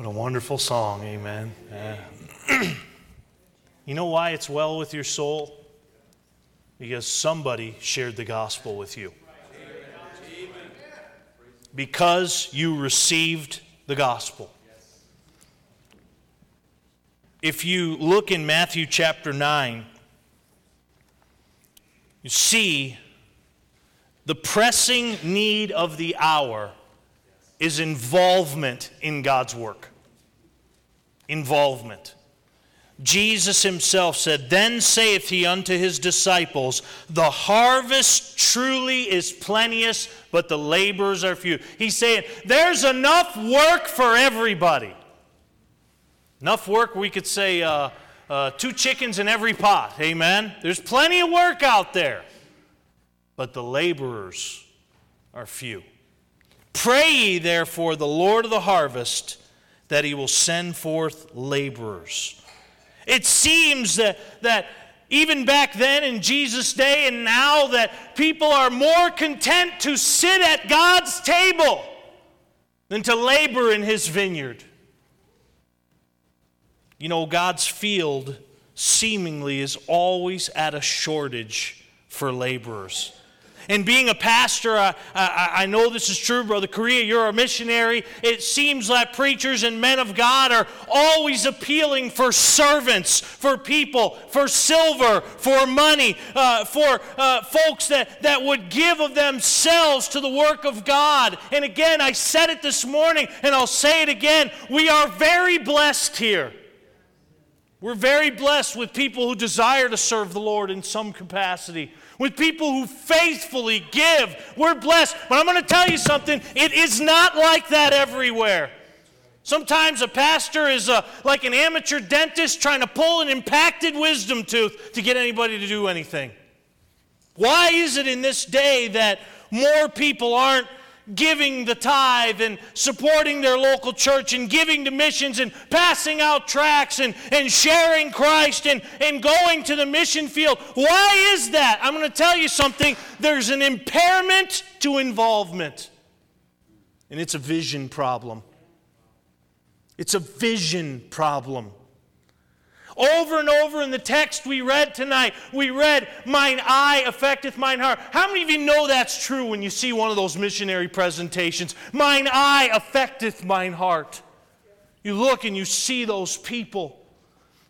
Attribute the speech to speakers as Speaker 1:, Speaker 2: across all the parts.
Speaker 1: What a wonderful song, amen. Yeah. you know why it's well with your soul? Because somebody shared the gospel with you. Because you received the gospel. If you look in Matthew chapter 9, you see the pressing need of the hour is involvement in God's work. Involvement. Jesus himself said, Then saith he unto his disciples, The harvest truly is plenteous, but the laborers are few. He's saying, There's enough work for everybody. Enough work, we could say, uh, uh, two chickens in every pot. Amen? There's plenty of work out there, but the laborers are few. Pray ye therefore the Lord of the harvest that he will send forth laborers. It seems that, that even back then in Jesus' day and now that people are more content to sit at God's table than to labor in his vineyard. You know, God's field seemingly is always at a shortage for laborers. And being a pastor, I, I, I, know this is true, Brother Correa. You're a missionary. It seems that preachers and men of God are always appealing for servants, for people, for silver, for money, uh, for uh, folks that, that would give of themselves to the work of God. And again, I said it this morning, and I'll say it again. We are very blessed here. We're very blessed with people who desire to serve the Lord in some capacity with people who faithfully give. We're blessed. But I'm going to tell you something it is not like that everywhere. Sometimes a pastor is a, uh, like an amateur dentist trying to pull an impacted wisdom tooth to get anybody to do anything. Why is it in this day that more people aren't giving the tithe and supporting their local church and giving to missions and passing out tracts and, and sharing Christ and, and going to the mission field. Why is that? I'm going to tell you something. There's an impairment to involvement, and it's a vision problem. It's a vision problem. Over and over in the text we read tonight, we read, Mine eye affecteth mine heart. How many of you know that's true when you see one of those missionary presentations? Mine eye affecteth mine heart. You look and you see those people.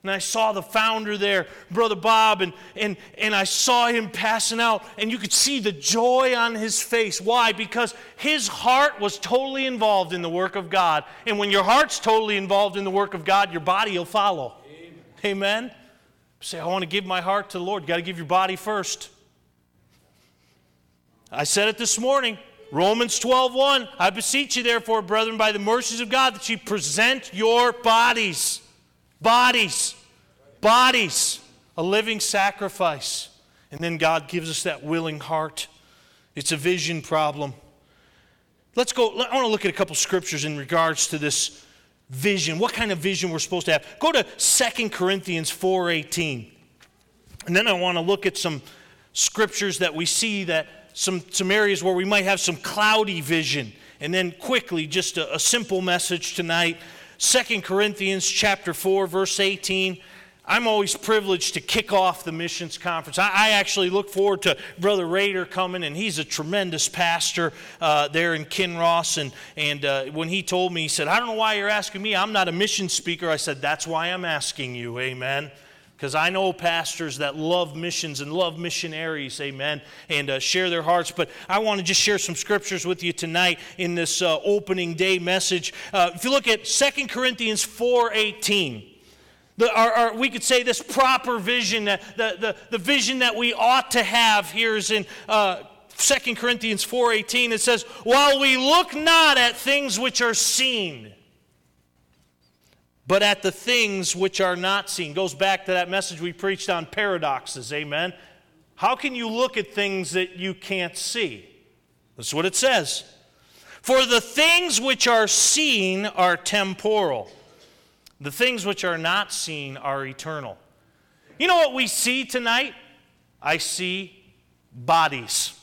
Speaker 1: And I saw the founder there, Brother Bob, and, and, and I saw him passing out, and you could see the joy on his face. Why? Because his heart was totally involved in the work of God. And when your heart's totally involved in the work of God, your body will follow. Amen? Say, I want to give my heart to the Lord. You got to give your body first. I said it this morning. Romans 12, 1. I beseech you, therefore, brethren, by the mercies of God, that you present your bodies, bodies, bodies, a living sacrifice. And then God gives us that willing heart. It's a vision problem. Let's go. I want to look at a couple scriptures in regards to this vision, what kind of vision we're supposed to have. Go to Second Corinthians 4:18. And then I want to look at some scriptures that we see that some, some areas where we might have some cloudy vision. And then quickly, just a, a simple message tonight. Second Corinthians chapter 4, verse 18. I'm always privileged to kick off the missions conference. I, I actually look forward to Brother Rader coming, and he's a tremendous pastor uh, there in Kinross. And, and uh, when he told me, he said, I don't know why you're asking me. I'm not a mission speaker. I said, That's why I'm asking you. Amen because I know pastors that love missions and love missionaries, amen, and uh, share their hearts. But I want to just share some scriptures with you tonight in this uh, opening day message. Uh, if you look at Second Corinthians 4.18, the, our, our, we could say this proper vision, the, the, the vision that we ought to have here is in uh, 2 Corinthians 4.18. It says, While we look not at things which are seen, but at the things which are not seen. Goes back to that message we preached on paradoxes, amen? How can you look at things that you can't see? That's what it says. For the things which are seen are temporal the things which are not seen are eternal. You know what we see tonight? I see bodies.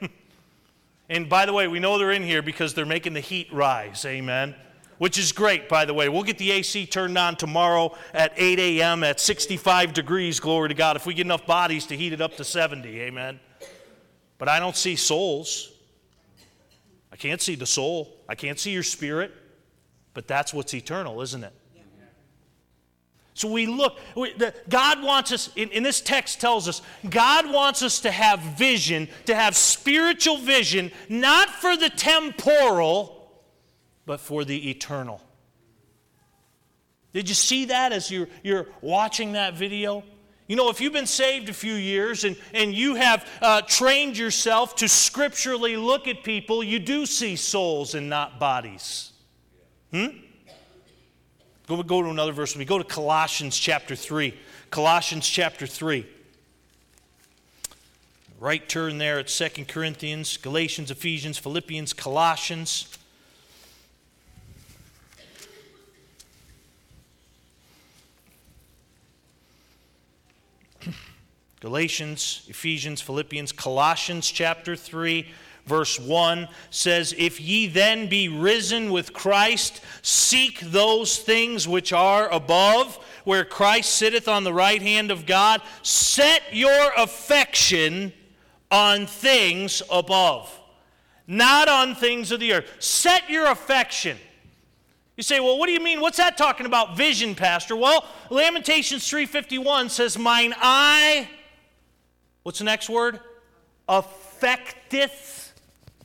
Speaker 1: and by the way, we know they're in here because they're making the heat rise. Amen. which is great, by the way. We'll get the AC turned on tomorrow at 8 a.m. at 65 degrees, glory to God, if we get enough bodies to heat it up to 70, amen. But I don't see souls. I can't see the soul. I can't see your spirit. But that's what's eternal, isn't it? So we look, we, the, God wants us, in, in this text tells us, God wants us to have vision, to have spiritual vision, not for the temporal, but for the eternal. Did you see that as you're, you're watching that video? You know, if you've been saved a few years and, and you have uh, trained yourself to scripturally look at people, you do see souls and not bodies. Hmm? Go, go to another verse. We go to Colossians chapter 3. Colossians chapter 3. Right turn there at Second Corinthians, Galatians, Ephesians, Philippians, Colossians. Galatians, Ephesians, Philippians, Colossians chapter 3 verse 1 says, If ye then be risen with Christ, seek those things which are above, where Christ sitteth on the right hand of God. Set your affection on things above, not on things of the earth. Set your affection. You say, well, what do you mean? What's that talking about vision, Pastor? Well, Lamentations 3.51 says, Mine eye, what's the next word? Affecteth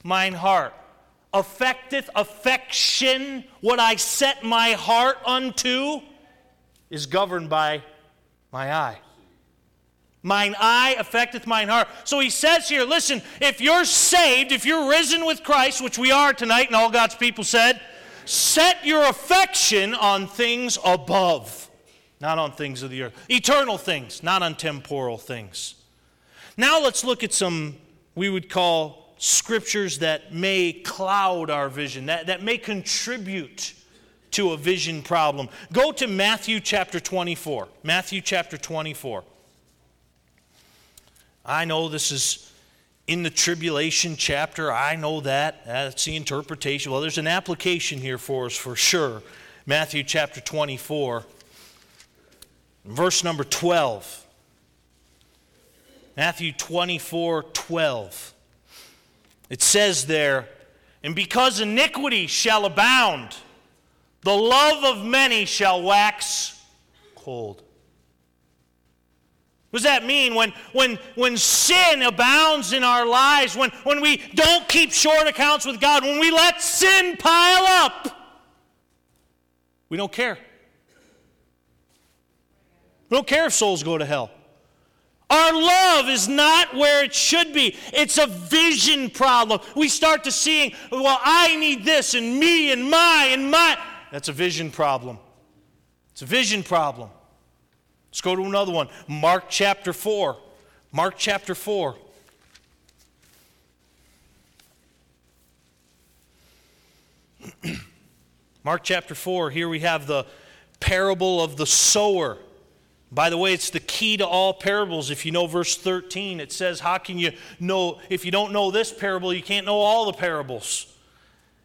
Speaker 1: mine heart. Affecteth affection, what I set my heart unto, is governed by my eye. Mine eye affecteth mine heart. So he says here, listen, if you're saved, if you're risen with Christ, which we are tonight, and all God's people said, set your affection on things above, not on things of the earth. Eternal things, not on temporal things. Now let's look at some we would call scriptures that may cloud our vision, that, that may contribute to a vision problem. Go to Matthew chapter 24. Matthew chapter 24. I know this is in the tribulation chapter. I know that. That's the interpretation. Well, there's an application here for us for sure. Matthew chapter 24, verse number 12. Matthew 24, 12. It says there, and because iniquity shall abound, the love of many shall wax cold. What does that mean? When, when, when sin abounds in our lives, when, when we don't keep short accounts with God, when we let sin pile up, we don't care. We don't care if souls go to hell. Our love is not where it should be. It's a vision problem. We start to seeing, well, I need this and me and my and my. That's a vision problem. It's a vision problem. Let's go to another one. Mark chapter 4. Mark chapter 4. Mark chapter 4, here we have the parable of the sower. By the way, it's the key to all parables. If you know verse 13, it says, How can you know, if you don't know this parable, you can't know all the parables.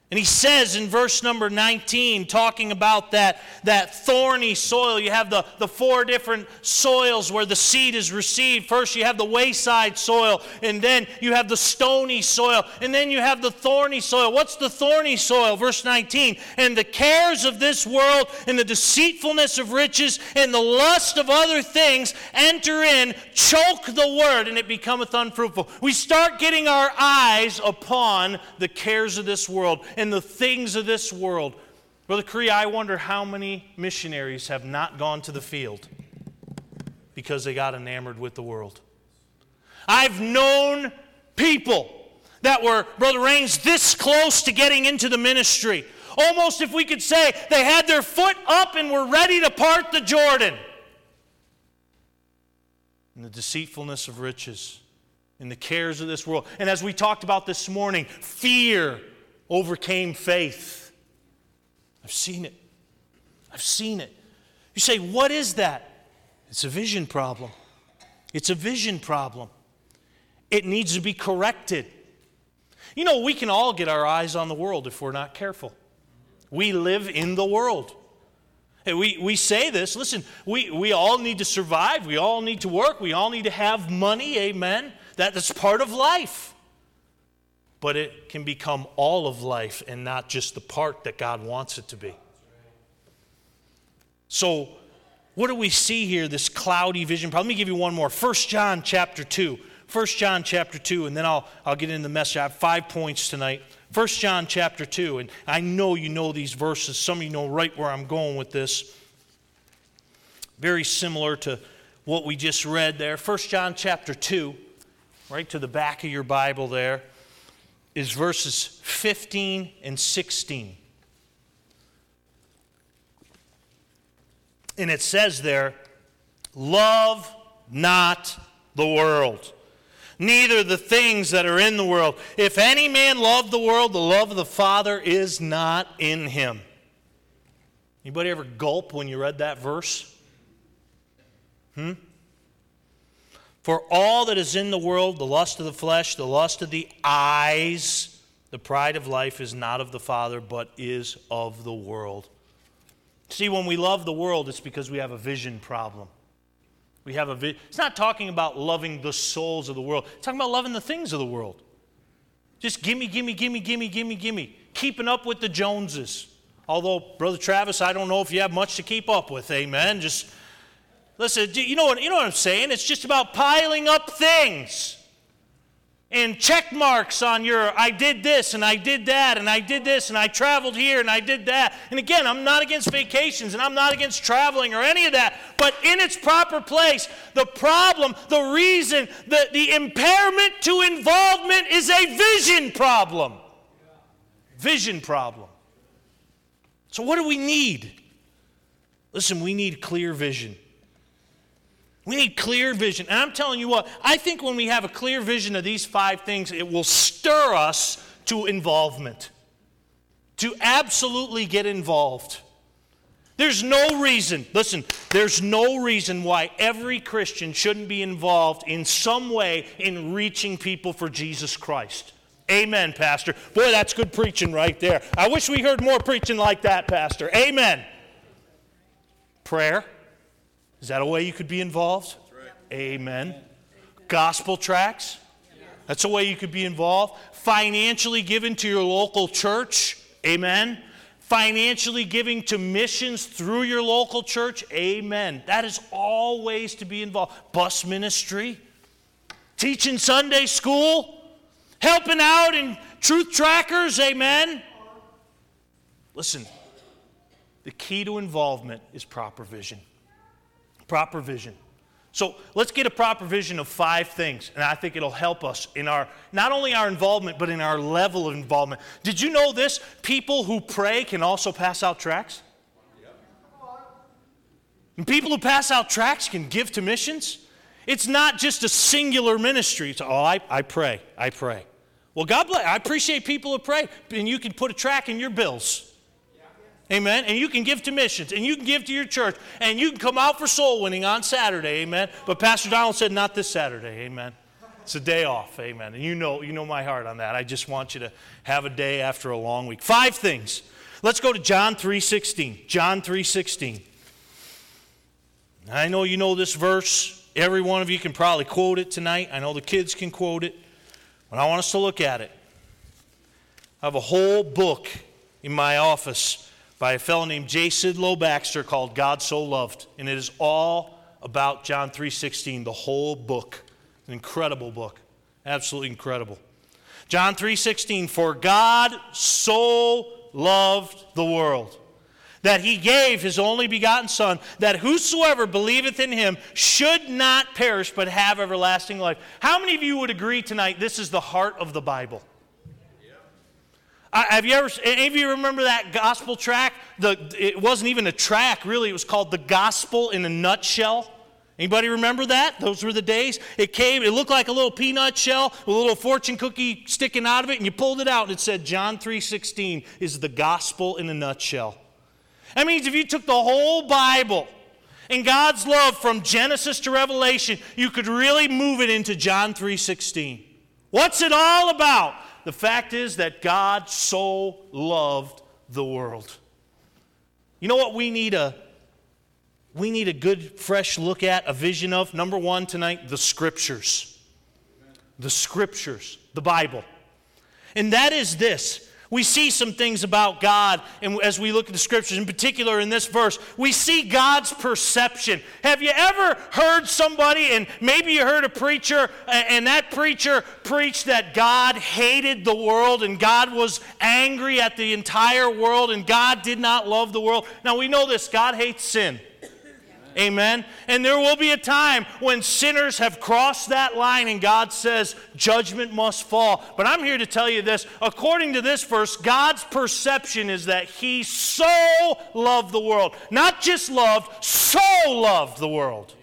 Speaker 1: And he says in verse number 19, talking about that, that thorny soil, you have the, the four different soils where the seed is received. First, you have the wayside soil, and then you have the stony soil, and then you have the thorny soil. What's the thorny soil? Verse 19, and the cares of this world, and the deceitfulness of riches, and the lust of other things enter in, choke the word, and it becometh unfruitful. We start getting our eyes upon the cares of this world and the things of this world. Brother Correa, I wonder how many missionaries have not gone to the field because they got enamored with the world. I've known people that were, Brother Rains, this close to getting into the ministry. Almost, if we could say, they had their foot up and were ready to part the Jordan. And the deceitfulness of riches, and the cares of this world. And as we talked about this morning, fear overcame faith. I've seen it. I've seen it. You say, What is that? It's a vision problem. It's a vision problem. It needs to be corrected. You know, we can all get our eyes on the world if we're not careful. We live in the world. We, we say this, listen, we, we all need to survive. We all need to work. We all need to have money. Amen. That, that's part of life. But it can become all of life and not just the part that God wants it to be. So, what do we see here, this cloudy vision? Let me give you one more. 1 John chapter 2. 1 John chapter 2, and then I'll, I'll get into the message. I have five points tonight. 1 John chapter 2, and I know you know these verses. Some of you know right where I'm going with this. Very similar to what we just read there. 1 John chapter 2, right to the back of your Bible there, is verses 15 and 16. And it says there, Love not the world neither the things that are in the world. If any man love the world, the love of the Father is not in him. Anybody ever gulp when you read that verse? Hmm? For all that is in the world, the lust of the flesh, the lust of the eyes, the pride of life is not of the Father, but is of the world. See, when we love the world, it's because we have a vision problem. We have a vi- it's not talking about loving the souls of the world. It's talking about loving the things of the world. Just gimme, gimme, gimme, gimme, gimme, gimme. Keeping up with the Joneses. Although, Brother Travis, I don't know if you have much to keep up with. Amen. Just listen, you know what, you know what I'm saying? It's just about piling up things and check marks on your I did this and I did that and I did this and I traveled here and I did that. And again, I'm not against vacations and I'm not against traveling or any of that, but in its proper place, the problem, the reason, the, the impairment to involvement is a vision problem. Vision problem. So, what do we need? Listen, we need clear vision. We need clear vision. And I'm telling you what, I think when we have a clear vision of these five things, it will stir us to involvement, to absolutely get involved. There's no reason, listen, there's no reason why every Christian shouldn't be involved in some way in reaching people for Jesus Christ. Amen, Pastor. Boy, that's good preaching right there. I wish we heard more preaching like that, Pastor. Amen. Prayer. Is that a way you could be involved? Right. Amen. Gospel tracts. That's a way you could be involved. Financially given to your local church. Amen. Financially giving to missions through your local church. Amen. That is all ways to be involved. Bus ministry. Teaching Sunday school. Helping out in truth trackers. Amen. Listen, the key to involvement is proper vision. Proper vision. So let's get a proper vision of five things, and I think it'll help us in our not only our involvement, but in our level of involvement. Did you know this? People who pray can also pass out tracts. And people who pass out tracts can give to missions. It's not just a singular ministry. It's, oh, I, I pray, I pray. Well, God bless. I appreciate people who pray, and you can put a track in your bills. Amen. And you can give to missions and you can give to your church and you can come out for soul winning on Saturday. Amen. But Pastor Donald said, not this Saturday. Amen. It's a day off. Amen. And you know, you know my heart on that. I just want you to have a day after a long week. Five things. Let's go to John 3:16. John 3:16. I know you know this verse. Every one of you can probably quote it tonight. I know the kids can quote it. But I want us to look at it. I have a whole book in my office by a fellow named Jason Sidlow Baxter called God So Loved. And it is all about John 3.16, the whole book. An incredible book. Absolutely incredible. John 3.16, for God so loved the world that he gave his only begotten Son, that whosoever believeth in him should not perish but have everlasting life. How many of you would agree tonight this is the heart of the Bible? Have you ever, any of you remember that gospel track? The, it wasn't even a track, really. It was called The Gospel in a Nutshell. Anybody remember that? Those were the days. It came, it looked like a little peanut shell with a little fortune cookie sticking out of it, and you pulled it out, and it said John 3.16 is the gospel in a nutshell. That means if you took the whole Bible and God's love from Genesis to Revelation, you could really move it into John 3.16. What's it all about? The fact is that God so loved the world. You know what we need a we need a good fresh look at, a vision of? Number 1 tonight, the scriptures. The scriptures, the Bible. And that is this we see some things about God and as we look at the scriptures, in particular in this verse, we see God's perception. Have you ever heard somebody, and maybe you heard a preacher, and that preacher preached that God hated the world and God was angry at the entire world and God did not love the world? Now we know this God hates sin. Amen. And there will be a time when sinners have crossed that line and God says judgment must fall. But I'm here to tell you this. According to this verse, God's perception is that He so loved the world. Not just loved, so loved the world.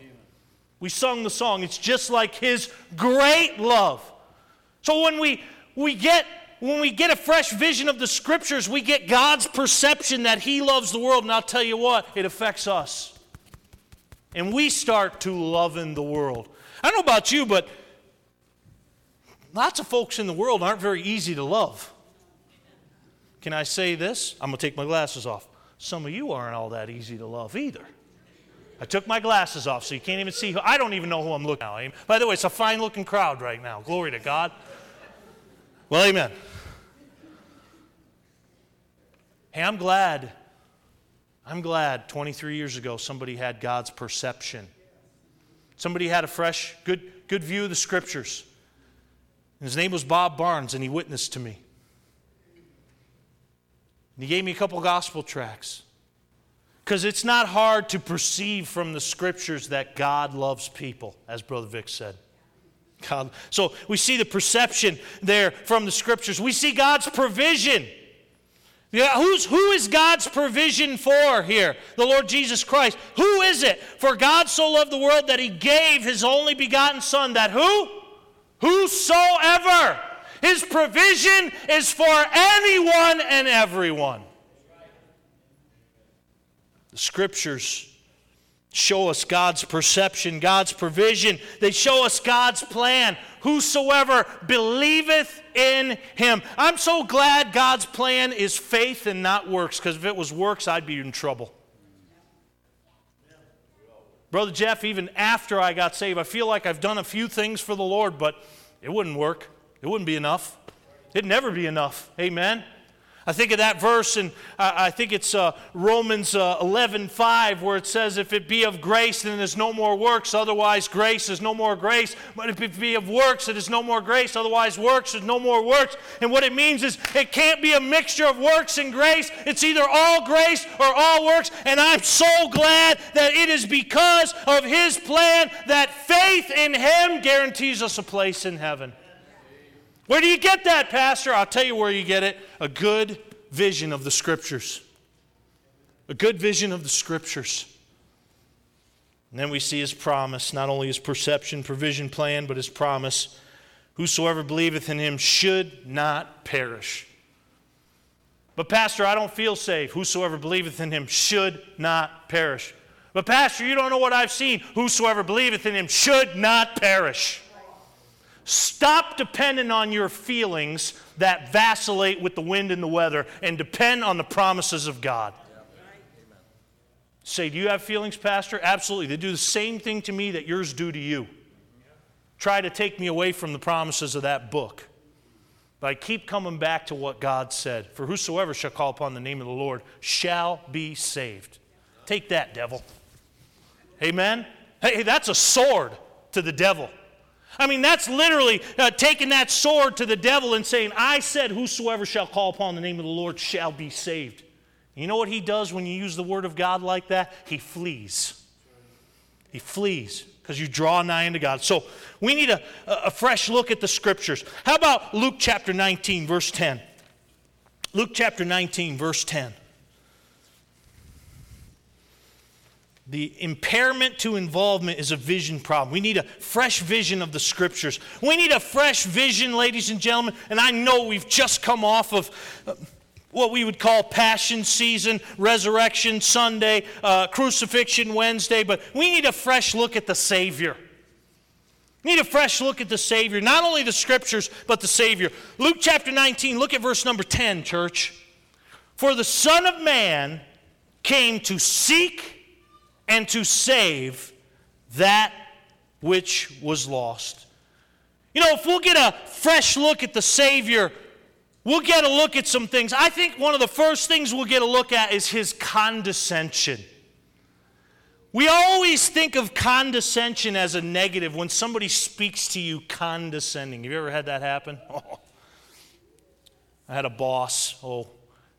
Speaker 1: We sung the song. It's just like His great love. So when we, we get when we get a fresh vision of the scriptures, we get God's perception that He loves the world. And I'll tell you what, it affects us and we start to love in the world. I don't know about you, but lots of folks in the world aren't very easy to love. Can I say this? I'm going to take my glasses off. Some of you aren't all that easy to love either. I took my glasses off so you can't even see who. I don't even know who I'm looking at. By the way, it's a fine looking crowd right now. Glory to God. Well, amen. Hey, I'm glad I'm glad 23 years ago somebody had God's perception. Somebody had a fresh, good, good view of the scriptures. his name was Bob Barnes, and he witnessed to me. And he gave me a couple gospel tracts. Because it's not hard to perceive from the scriptures that God loves people, as Brother Vic said. God. So we see the perception there from the scriptures. We see God's provision. Yeah, who's, who is God's provision for here? The Lord Jesus Christ. Who is it? For God so loved the world that he gave his only begotten Son, that who? Whosoever. His provision is for anyone and everyone. The scriptures show us God's perception, God's provision. They show us God's plan. Whosoever believeth in him. I'm so glad God's plan is faith and not works, because if it was works, I'd be in trouble. Brother Jeff, even after I got saved, I feel like I've done a few things for the Lord, but it wouldn't work. It wouldn't be enough. It'd never be enough. Amen. I think of that verse, and I think it's uh, Romans uh, 11 5, where it says, If it be of grace, then there's no more works, otherwise, grace is no more grace. But if it be of works, it is no more grace, otherwise, works is no more works. And what it means is it can't be a mixture of works and grace. It's either all grace or all works. And I'm so glad that it is because of His plan that faith in Him guarantees us a place in heaven. Where do you get that, Pastor? I'll tell you where you get it a good vision of the Scriptures. A good vision of the Scriptures. And then we see his promise, not only his perception, provision, plan, but his promise. Whosoever believeth in him should not perish. But, Pastor, I don't feel safe. Whosoever believeth in him should not perish. But, Pastor, you don't know what I've seen. Whosoever believeth in him should not perish. Stop depending on your feelings that vacillate with the wind and the weather and depend on the promises of God. Say, do you have feelings, Pastor? Absolutely. They do the same thing to me that yours do to you. Try to take me away from the promises of that book. But I keep coming back to what God said For whosoever shall call upon the name of the Lord shall be saved. Take that, devil. Amen? Hey, that's a sword to the devil. I mean, that's literally uh, taking that sword to the devil and saying, I said, Whosoever shall call upon the name of the Lord shall be saved. You know what he does when you use the word of God like that? He flees. He flees because you draw nigh unto God. So we need a, a fresh look at the scriptures. How about Luke chapter 19, verse 10? Luke chapter 19, verse 10. The impairment to involvement is a vision problem. We need a fresh vision of the scriptures. We need a fresh vision, ladies and gentlemen. And I know we've just come off of uh, what we would call Passion Season, Resurrection Sunday, uh, Crucifixion Wednesday, but we need a fresh look at the Savior. Need a fresh look at the Savior. Not only the scriptures, but the Savior. Luke chapter 19, look at verse number 10, church. For the Son of Man came to seek and to save that which was lost. You know, if we'll get a fresh look at the Savior, we'll get a look at some things. I think one of the first things we'll get a look at is his condescension. We always think of condescension as a negative when somebody speaks to you condescending. Have you ever had that happen? Oh. I had a boss. Oh,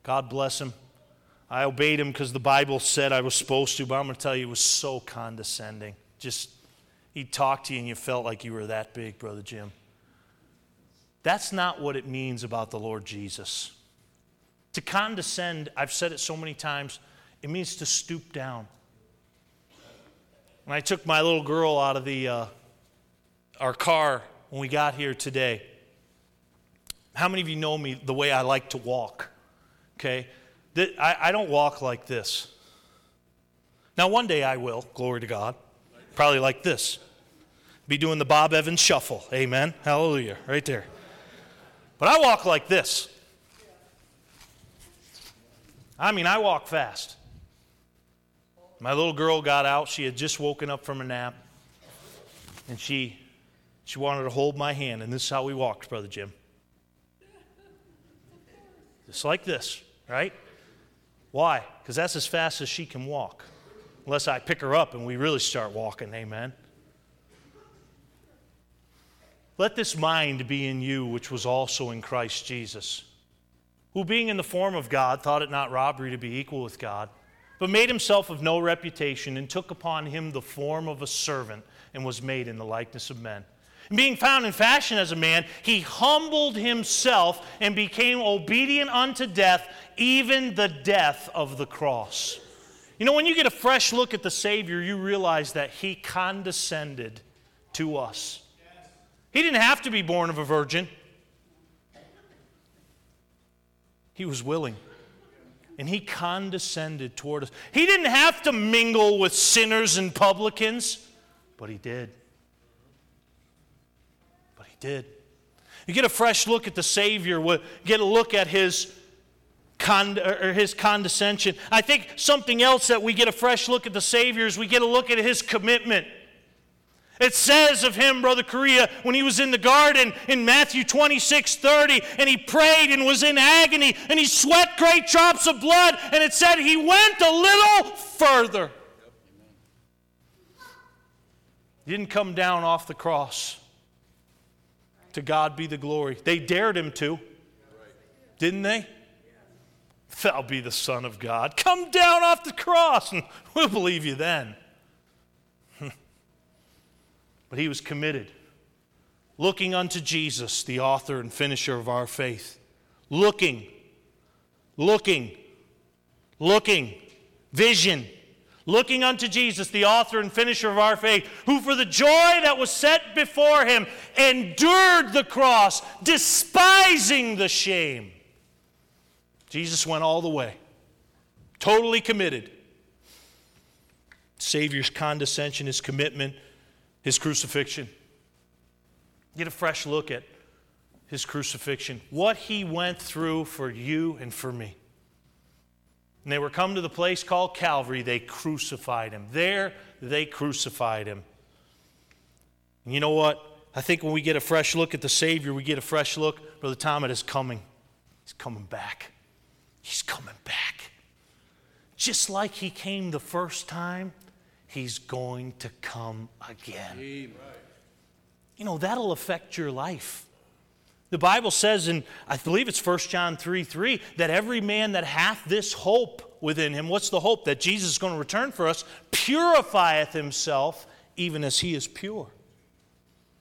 Speaker 1: God bless him. I obeyed him because the Bible said I was supposed to, but I'm going to tell you, it was so condescending. Just, he'd talk to you and you felt like you were that big, Brother Jim. That's not what it means about the Lord Jesus. To condescend, I've said it so many times, it means to stoop down. When I took my little girl out of the, uh, our car when we got here today, how many of you know me the way I like to walk? Okay? I, I don't walk like this. Now, one day I will, glory to God. Probably like this. Be doing the Bob Evans shuffle. Amen. Hallelujah. Right there. But I walk like this. I mean, I walk fast. My little girl got out. She had just woken up from a nap. And she, she wanted to hold my hand. And this is how we walked, Brother Jim. Just like this, right? Why? Because that's as fast as she can walk. Unless I pick her up and we really start walking. Amen. Let this mind be in you, which was also in Christ Jesus, who, being in the form of God, thought it not robbery to be equal with God but made himself of no reputation, and took upon him the form of a servant, and was made in the likeness of men. Being found in fashion as a man, he humbled himself and became obedient unto death, even the death of the cross. You know, when you get a fresh look at the Savior, you realize that he condescended to us. He didn't have to be born of a virgin, he was willing and he condescended toward us. He didn't have to mingle with sinners and publicans, but he did. Did. You get a fresh look at the Savior, get a look at his, con- or his condescension. I think something else that we get a fresh look at the Savior is we get a look at his commitment. It says of him, Brother Correa, when he was in the garden in Matthew 26 30, and he prayed and was in agony, and he sweat great drops of blood, and it said he went a little further. He didn't come down off the cross. To God be the glory. They dared him to, didn't they? Thou be the Son of God. Come down off the cross, and we'll believe you then. But he was committed, looking unto Jesus, the author and finisher of our faith. Looking, looking, looking, vision, looking unto Jesus, the author and finisher of our faith, who for the joy that was set before him endured the cross, despising the shame. Jesus went all the way, totally committed. Savior's condescension, his commitment, his crucifixion. Get a fresh look at his crucifixion, what he went through for you and for me. And they were come to the place called Calvary, they crucified him. There, they crucified him. And you know what? I think when we get a fresh look at the Savior, we get a fresh look. Brother Tom, it is coming. He's coming back. He's coming back. Just like he came the first time, He's going to come again. You know, that'll affect your life. The Bible says in, I believe it's 1 John 3 3, that every man that hath this hope within him, what's the hope? That Jesus is going to return for us, purifieth himself even as he is pure.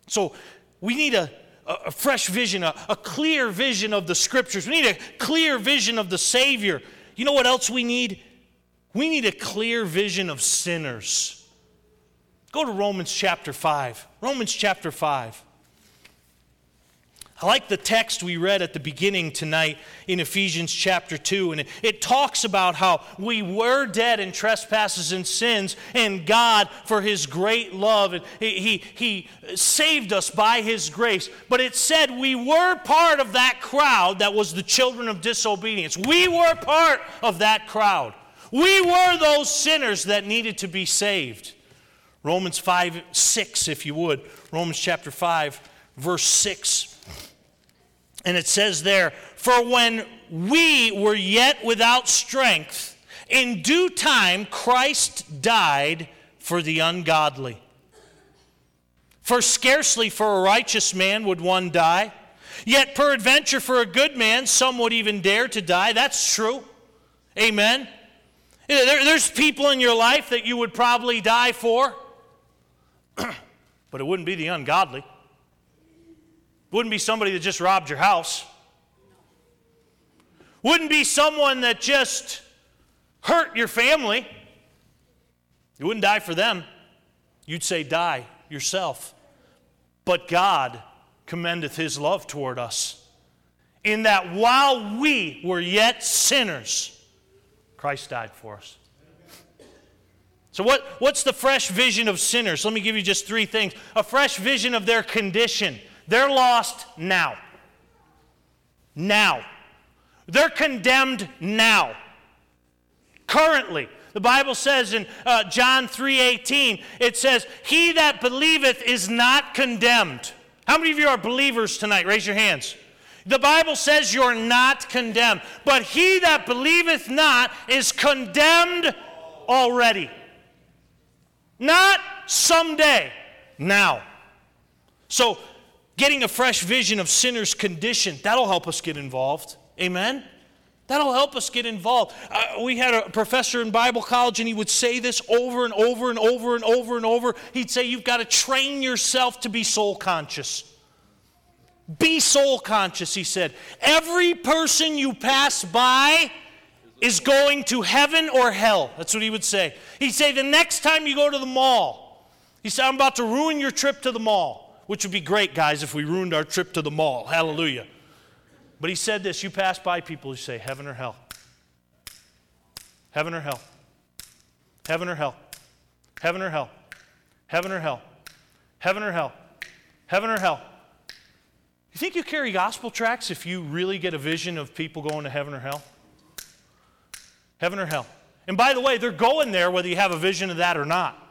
Speaker 1: So we need a, a fresh vision, a, a clear vision of the scriptures. We need a clear vision of the Savior. You know what else we need? We need a clear vision of sinners. Go to Romans chapter 5. Romans chapter 5. I like the text we read at the beginning tonight in Ephesians chapter 2, and it, it, talks about how we were dead in trespasses and sins, and God, for His great love, and he, he, he saved us by His grace. But it said we were part of that crowd that was the children of disobedience. We were part of that crowd. We were those sinners that needed to be saved. Romans 5, 6, if you would. Romans chapter 5, verse 6. And it says there, For when we were yet without strength, in due time Christ died for the ungodly. For scarcely for a righteous man would one die, yet peradventure for a good man some would even dare to die. That's true. Amen. there's people in your life that you would probably die for, but it wouldn't be the ungodly. Wouldn't be somebody that just robbed your house. Wouldn't be someone that just hurt your family. You wouldn't die for them. You'd say, Die yourself. But God commendeth his love toward us, in that while we were yet sinners, Christ died for us. So, what, what's the fresh vision of sinners? Let me give you just three things a fresh vision of their condition. They're lost now. Now. They're condemned now. Currently. The Bible says in uh, John 3:18, it says, "He that believeth is not condemned." How many of you are believers tonight? Raise your hands. The Bible says you're not condemned, but he that believeth not is condemned already. Not someday, now. So getting a fresh vision of sinners' condition, that'll help us get involved. Amen? That'll help us get involved. Uh, we had a professor in Bible college, and he would say this over and over and over and over and over. He'd say, You've got to train yourself to be soul conscious. Be soul conscious, he said. Every person you pass by is going to heaven or hell. That's what he would say. He'd say, The next time you go to the mall, he said, I'm about to ruin your trip to the mall which would be great, guys, if we ruined our trip to the mall. Hallelujah. But he said this you pass by people who say, Heaven or hell. Heaven or hell. Heaven or hell. Heaven or hell. Heaven or hell. Heaven or hell. Heaven or hell. You think you carry gospel tracts if you really get a vision of people going to heaven or hell? Heaven or hell. And by the way, they're going there whether you have a vision of that or not.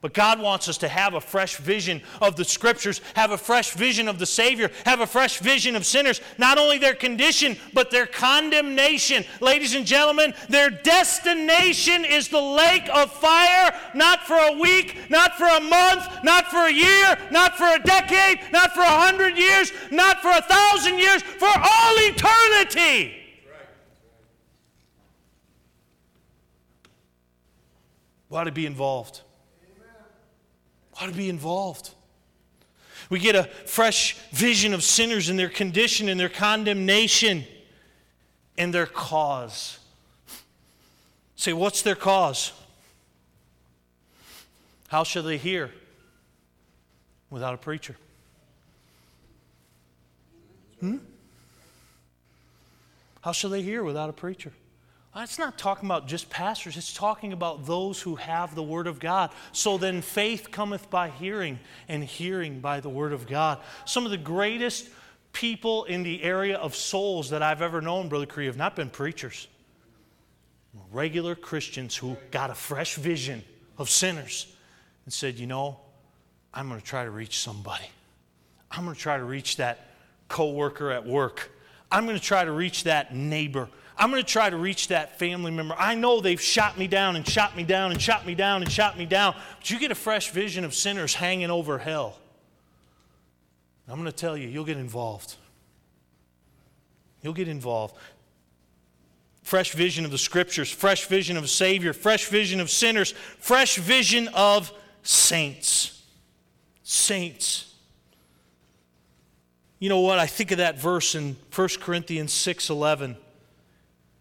Speaker 1: But God wants us to have a fresh vision of the Scriptures, have a fresh vision of the Savior, have a fresh vision of sinners, not only their condition, but their condemnation. Ladies and gentlemen, their destination is the lake of fire, not for a week, not for a month, not for a year, not for a decade, not for a hundred years, not for a thousand years, for all eternity. Why to be involved? Ought to be involved. We get a fresh vision of sinners and their condition and their condemnation and their cause. Say, what's their cause? How shall they hear without a preacher? Hmm? How shall they hear without a preacher? Uh, it's not talking about just pastors, it's talking about those who have the Word of God. So then faith cometh by hearing, and hearing by the Word of God. Some of the greatest people in the area of souls that I've ever known, Brother Cree, have not been preachers. Regular Christians who got a fresh vision of sinners and said, you know, I'm going to try to reach somebody. I'm going to try to reach that coworker at work. I'm going to try to reach that neighbor. I'm going to try to reach that family member. I know they've shot me down and shot me down and shot me down and shot me down, but you get a fresh vision of sinners hanging over hell. I'm going to tell you, you'll get involved. You'll get involved. Fresh vision of the scriptures, fresh vision of a Savior, fresh vision of sinners, fresh vision of saints. Saints. You know what? I think of that verse in 1 Corinthians 6 11.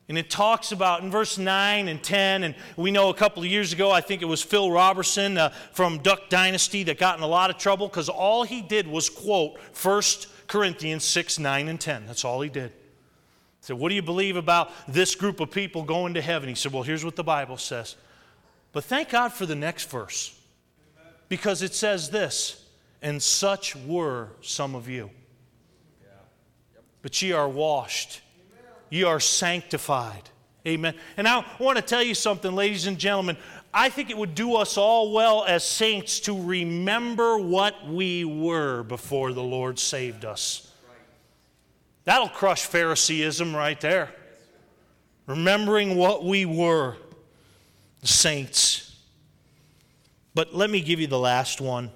Speaker 1: And it talks about in verse 9 and 10, and we know a couple of years ago, I think it was Phil Robertson uh, from Duck Dynasty that got in a lot of trouble because all he did was quote 1 Corinthians 6, 9, and 10. That's all he did. He said, What do you believe about this group of people going to heaven? He said, Well, here's what the Bible says. But thank God for the next verse because it says this, and such were some of you. But ye are washed, ye are sanctified. Amen. And I want to tell you something, ladies and gentlemen. I think it would do us all well as saints to remember what we were before the Lord saved us. That'll crush Phariseeism right there. Remembering what we were, the saints. But let me give you the last one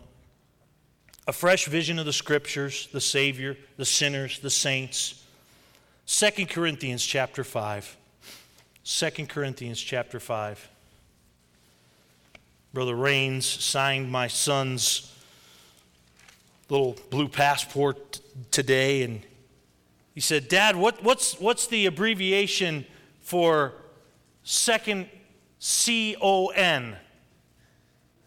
Speaker 1: a fresh vision of the scriptures, the Savior, the sinners, the saints. 2 Corinthians chapter 5. 2 Corinthians chapter 5. Brother Rains signed my son's little blue passport today, and he said, Dad, what, what's, what's the abbreviation for second C O N? I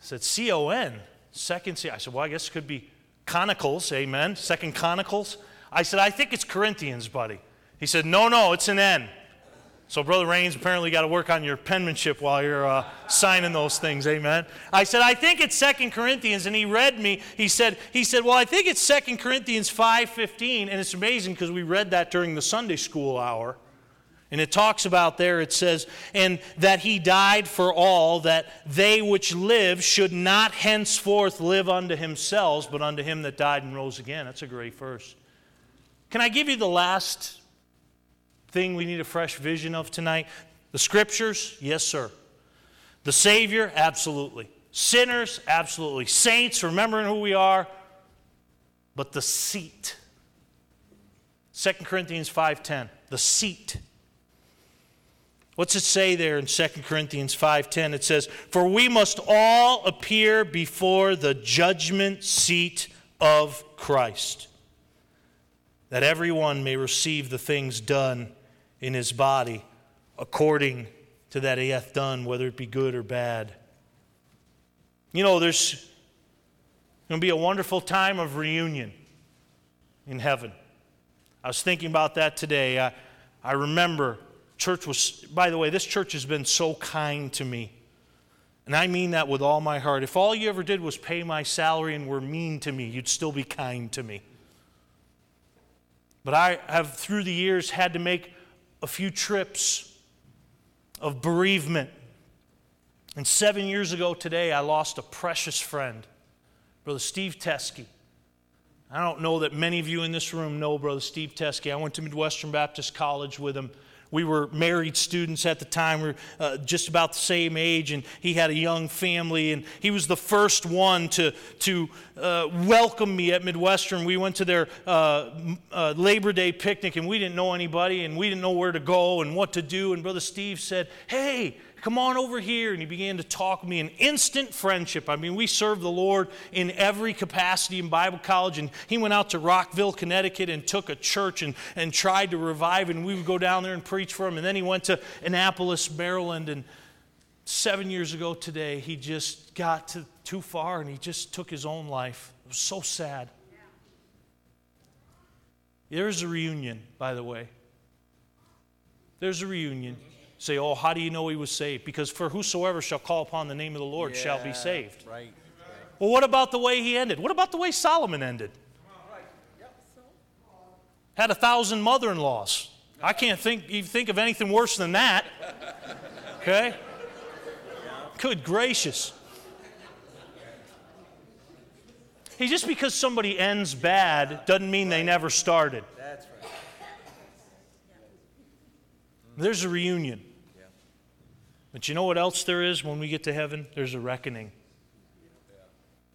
Speaker 1: said, C O N? Second C. I said, Well, I guess it could be Chronicles, amen. Second Chronicles. I said, I think it's Corinthians, buddy. He said, No, no, it's an N. So, Brother Rains, apparently got to work on your penmanship while you're uh, signing those things. Amen. I said, I think it's Second Corinthians, and he read me. He said, he said, Well, I think it's Second Corinthians 5.15, and it's amazing because we read that during the Sunday school hour. And it talks about there, it says, and that he died for all, that they which live should not henceforth live unto themselves, but unto him that died and rose again. That's a great verse. Can I give you the last thing we need a fresh vision of tonight? The scriptures? Yes, sir. The Savior? Absolutely. Sinners? Absolutely. Saints, remembering who we are. But the seat. 2 Corinthians 5:10. The seat. What's it say there in 2 Corinthians 5:10? It says, "For we must all appear before the judgment seat of Christ, that everyone may receive the things done in his body according to that he hath done, whether it be good or bad. You know, there's going to be a wonderful time of reunion in heaven. I was thinking about that today. I, I remember church was, by the way, this church has been so kind to me. And I mean that with all my heart. If all you ever did was pay my salary and were mean to me, you'd still be kind to me. But I have, through the years, had to make a few trips of bereavement. And seven years ago today, I lost a precious friend, Brother Steve Teskey. I don't know that many of you in this room know Brother Steve Teskey. I went to Midwestern Baptist College with him we were married students at the time. We were uh, just about the same age, and he had a young family. And he was the first one to, to uh, welcome me at Midwestern. We went to their uh, uh, Labor Day picnic, and we didn't know anybody, and we didn't know where to go and what to do. And Brother Steve said, Hey, Come on over here. And he began to talk with me in instant friendship. I mean, we served the Lord in every capacity in Bible college. And he went out to Rockville, Connecticut, and took a church and, and tried to revive. And we would go down there and preach for him. And then he went to Annapolis, Maryland. And seven years ago today, he just got to, too far and he just took his own life. It was so sad. There's a reunion, by the way. There's a reunion. Say, oh, how do you know he was saved? Because for whosoever shall call upon the name of the Lord yeah, shall be saved. Right. Well, what about the way he ended? What about the way Solomon ended? Had a thousand mother in laws. I can't think, even think of anything worse than that. Okay? Good gracious. Hey, just because somebody ends bad doesn't mean they never started. That's right. There's a reunion. But you know what else there is when we get to heaven? There's a reckoning.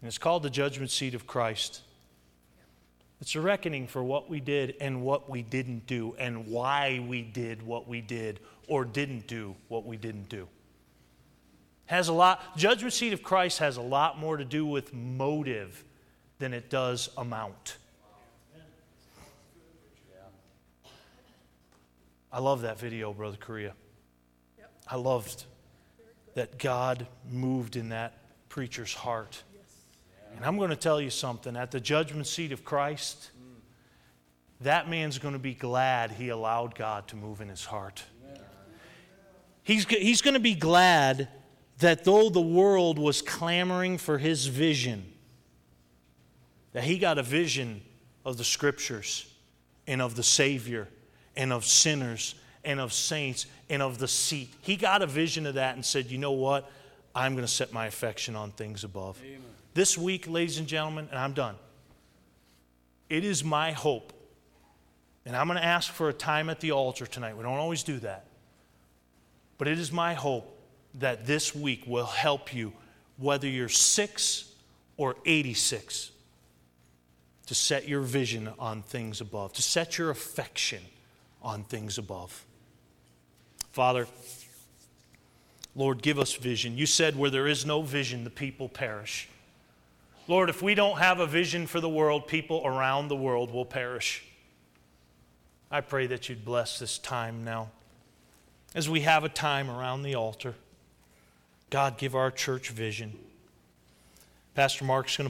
Speaker 1: And it's called the judgment seat of Christ. It's a reckoning for what we did and what we didn't do and why we did what we did or didn't do what we didn't do. Has a lot judgment seat of Christ has a lot more to do with motive than it does amount. I love that video, Brother Correa. I loved that God moved in that preacher's heart. And I'm going to tell you something at the judgment seat of Christ, mm. that man's going to be glad he allowed God to move in his heart. He's, he's going to be glad that though the world was clamoring for his vision, that he got a vision of the scriptures and of the Savior and of sinners and of saints and of the seat. He got a vision of that and said, You know what? I'm going to set my affection on things above. Amen. This week, ladies and gentlemen, and I'm done, it is my hope, and I'm going to ask for a time at the altar tonight. We don't always do that. But it is my hope that this week will help you, whether you're six or 86, to set your vision on things above, to set your affection on things above. Father, Lord, give us vision. You said, where there is no vision, the people perish. Lord, if we don't have a vision for the world, people around the world will perish. I pray that you'd bless this time now. As we have a time around the altar, God, give our church vision. Pastor Mark's going to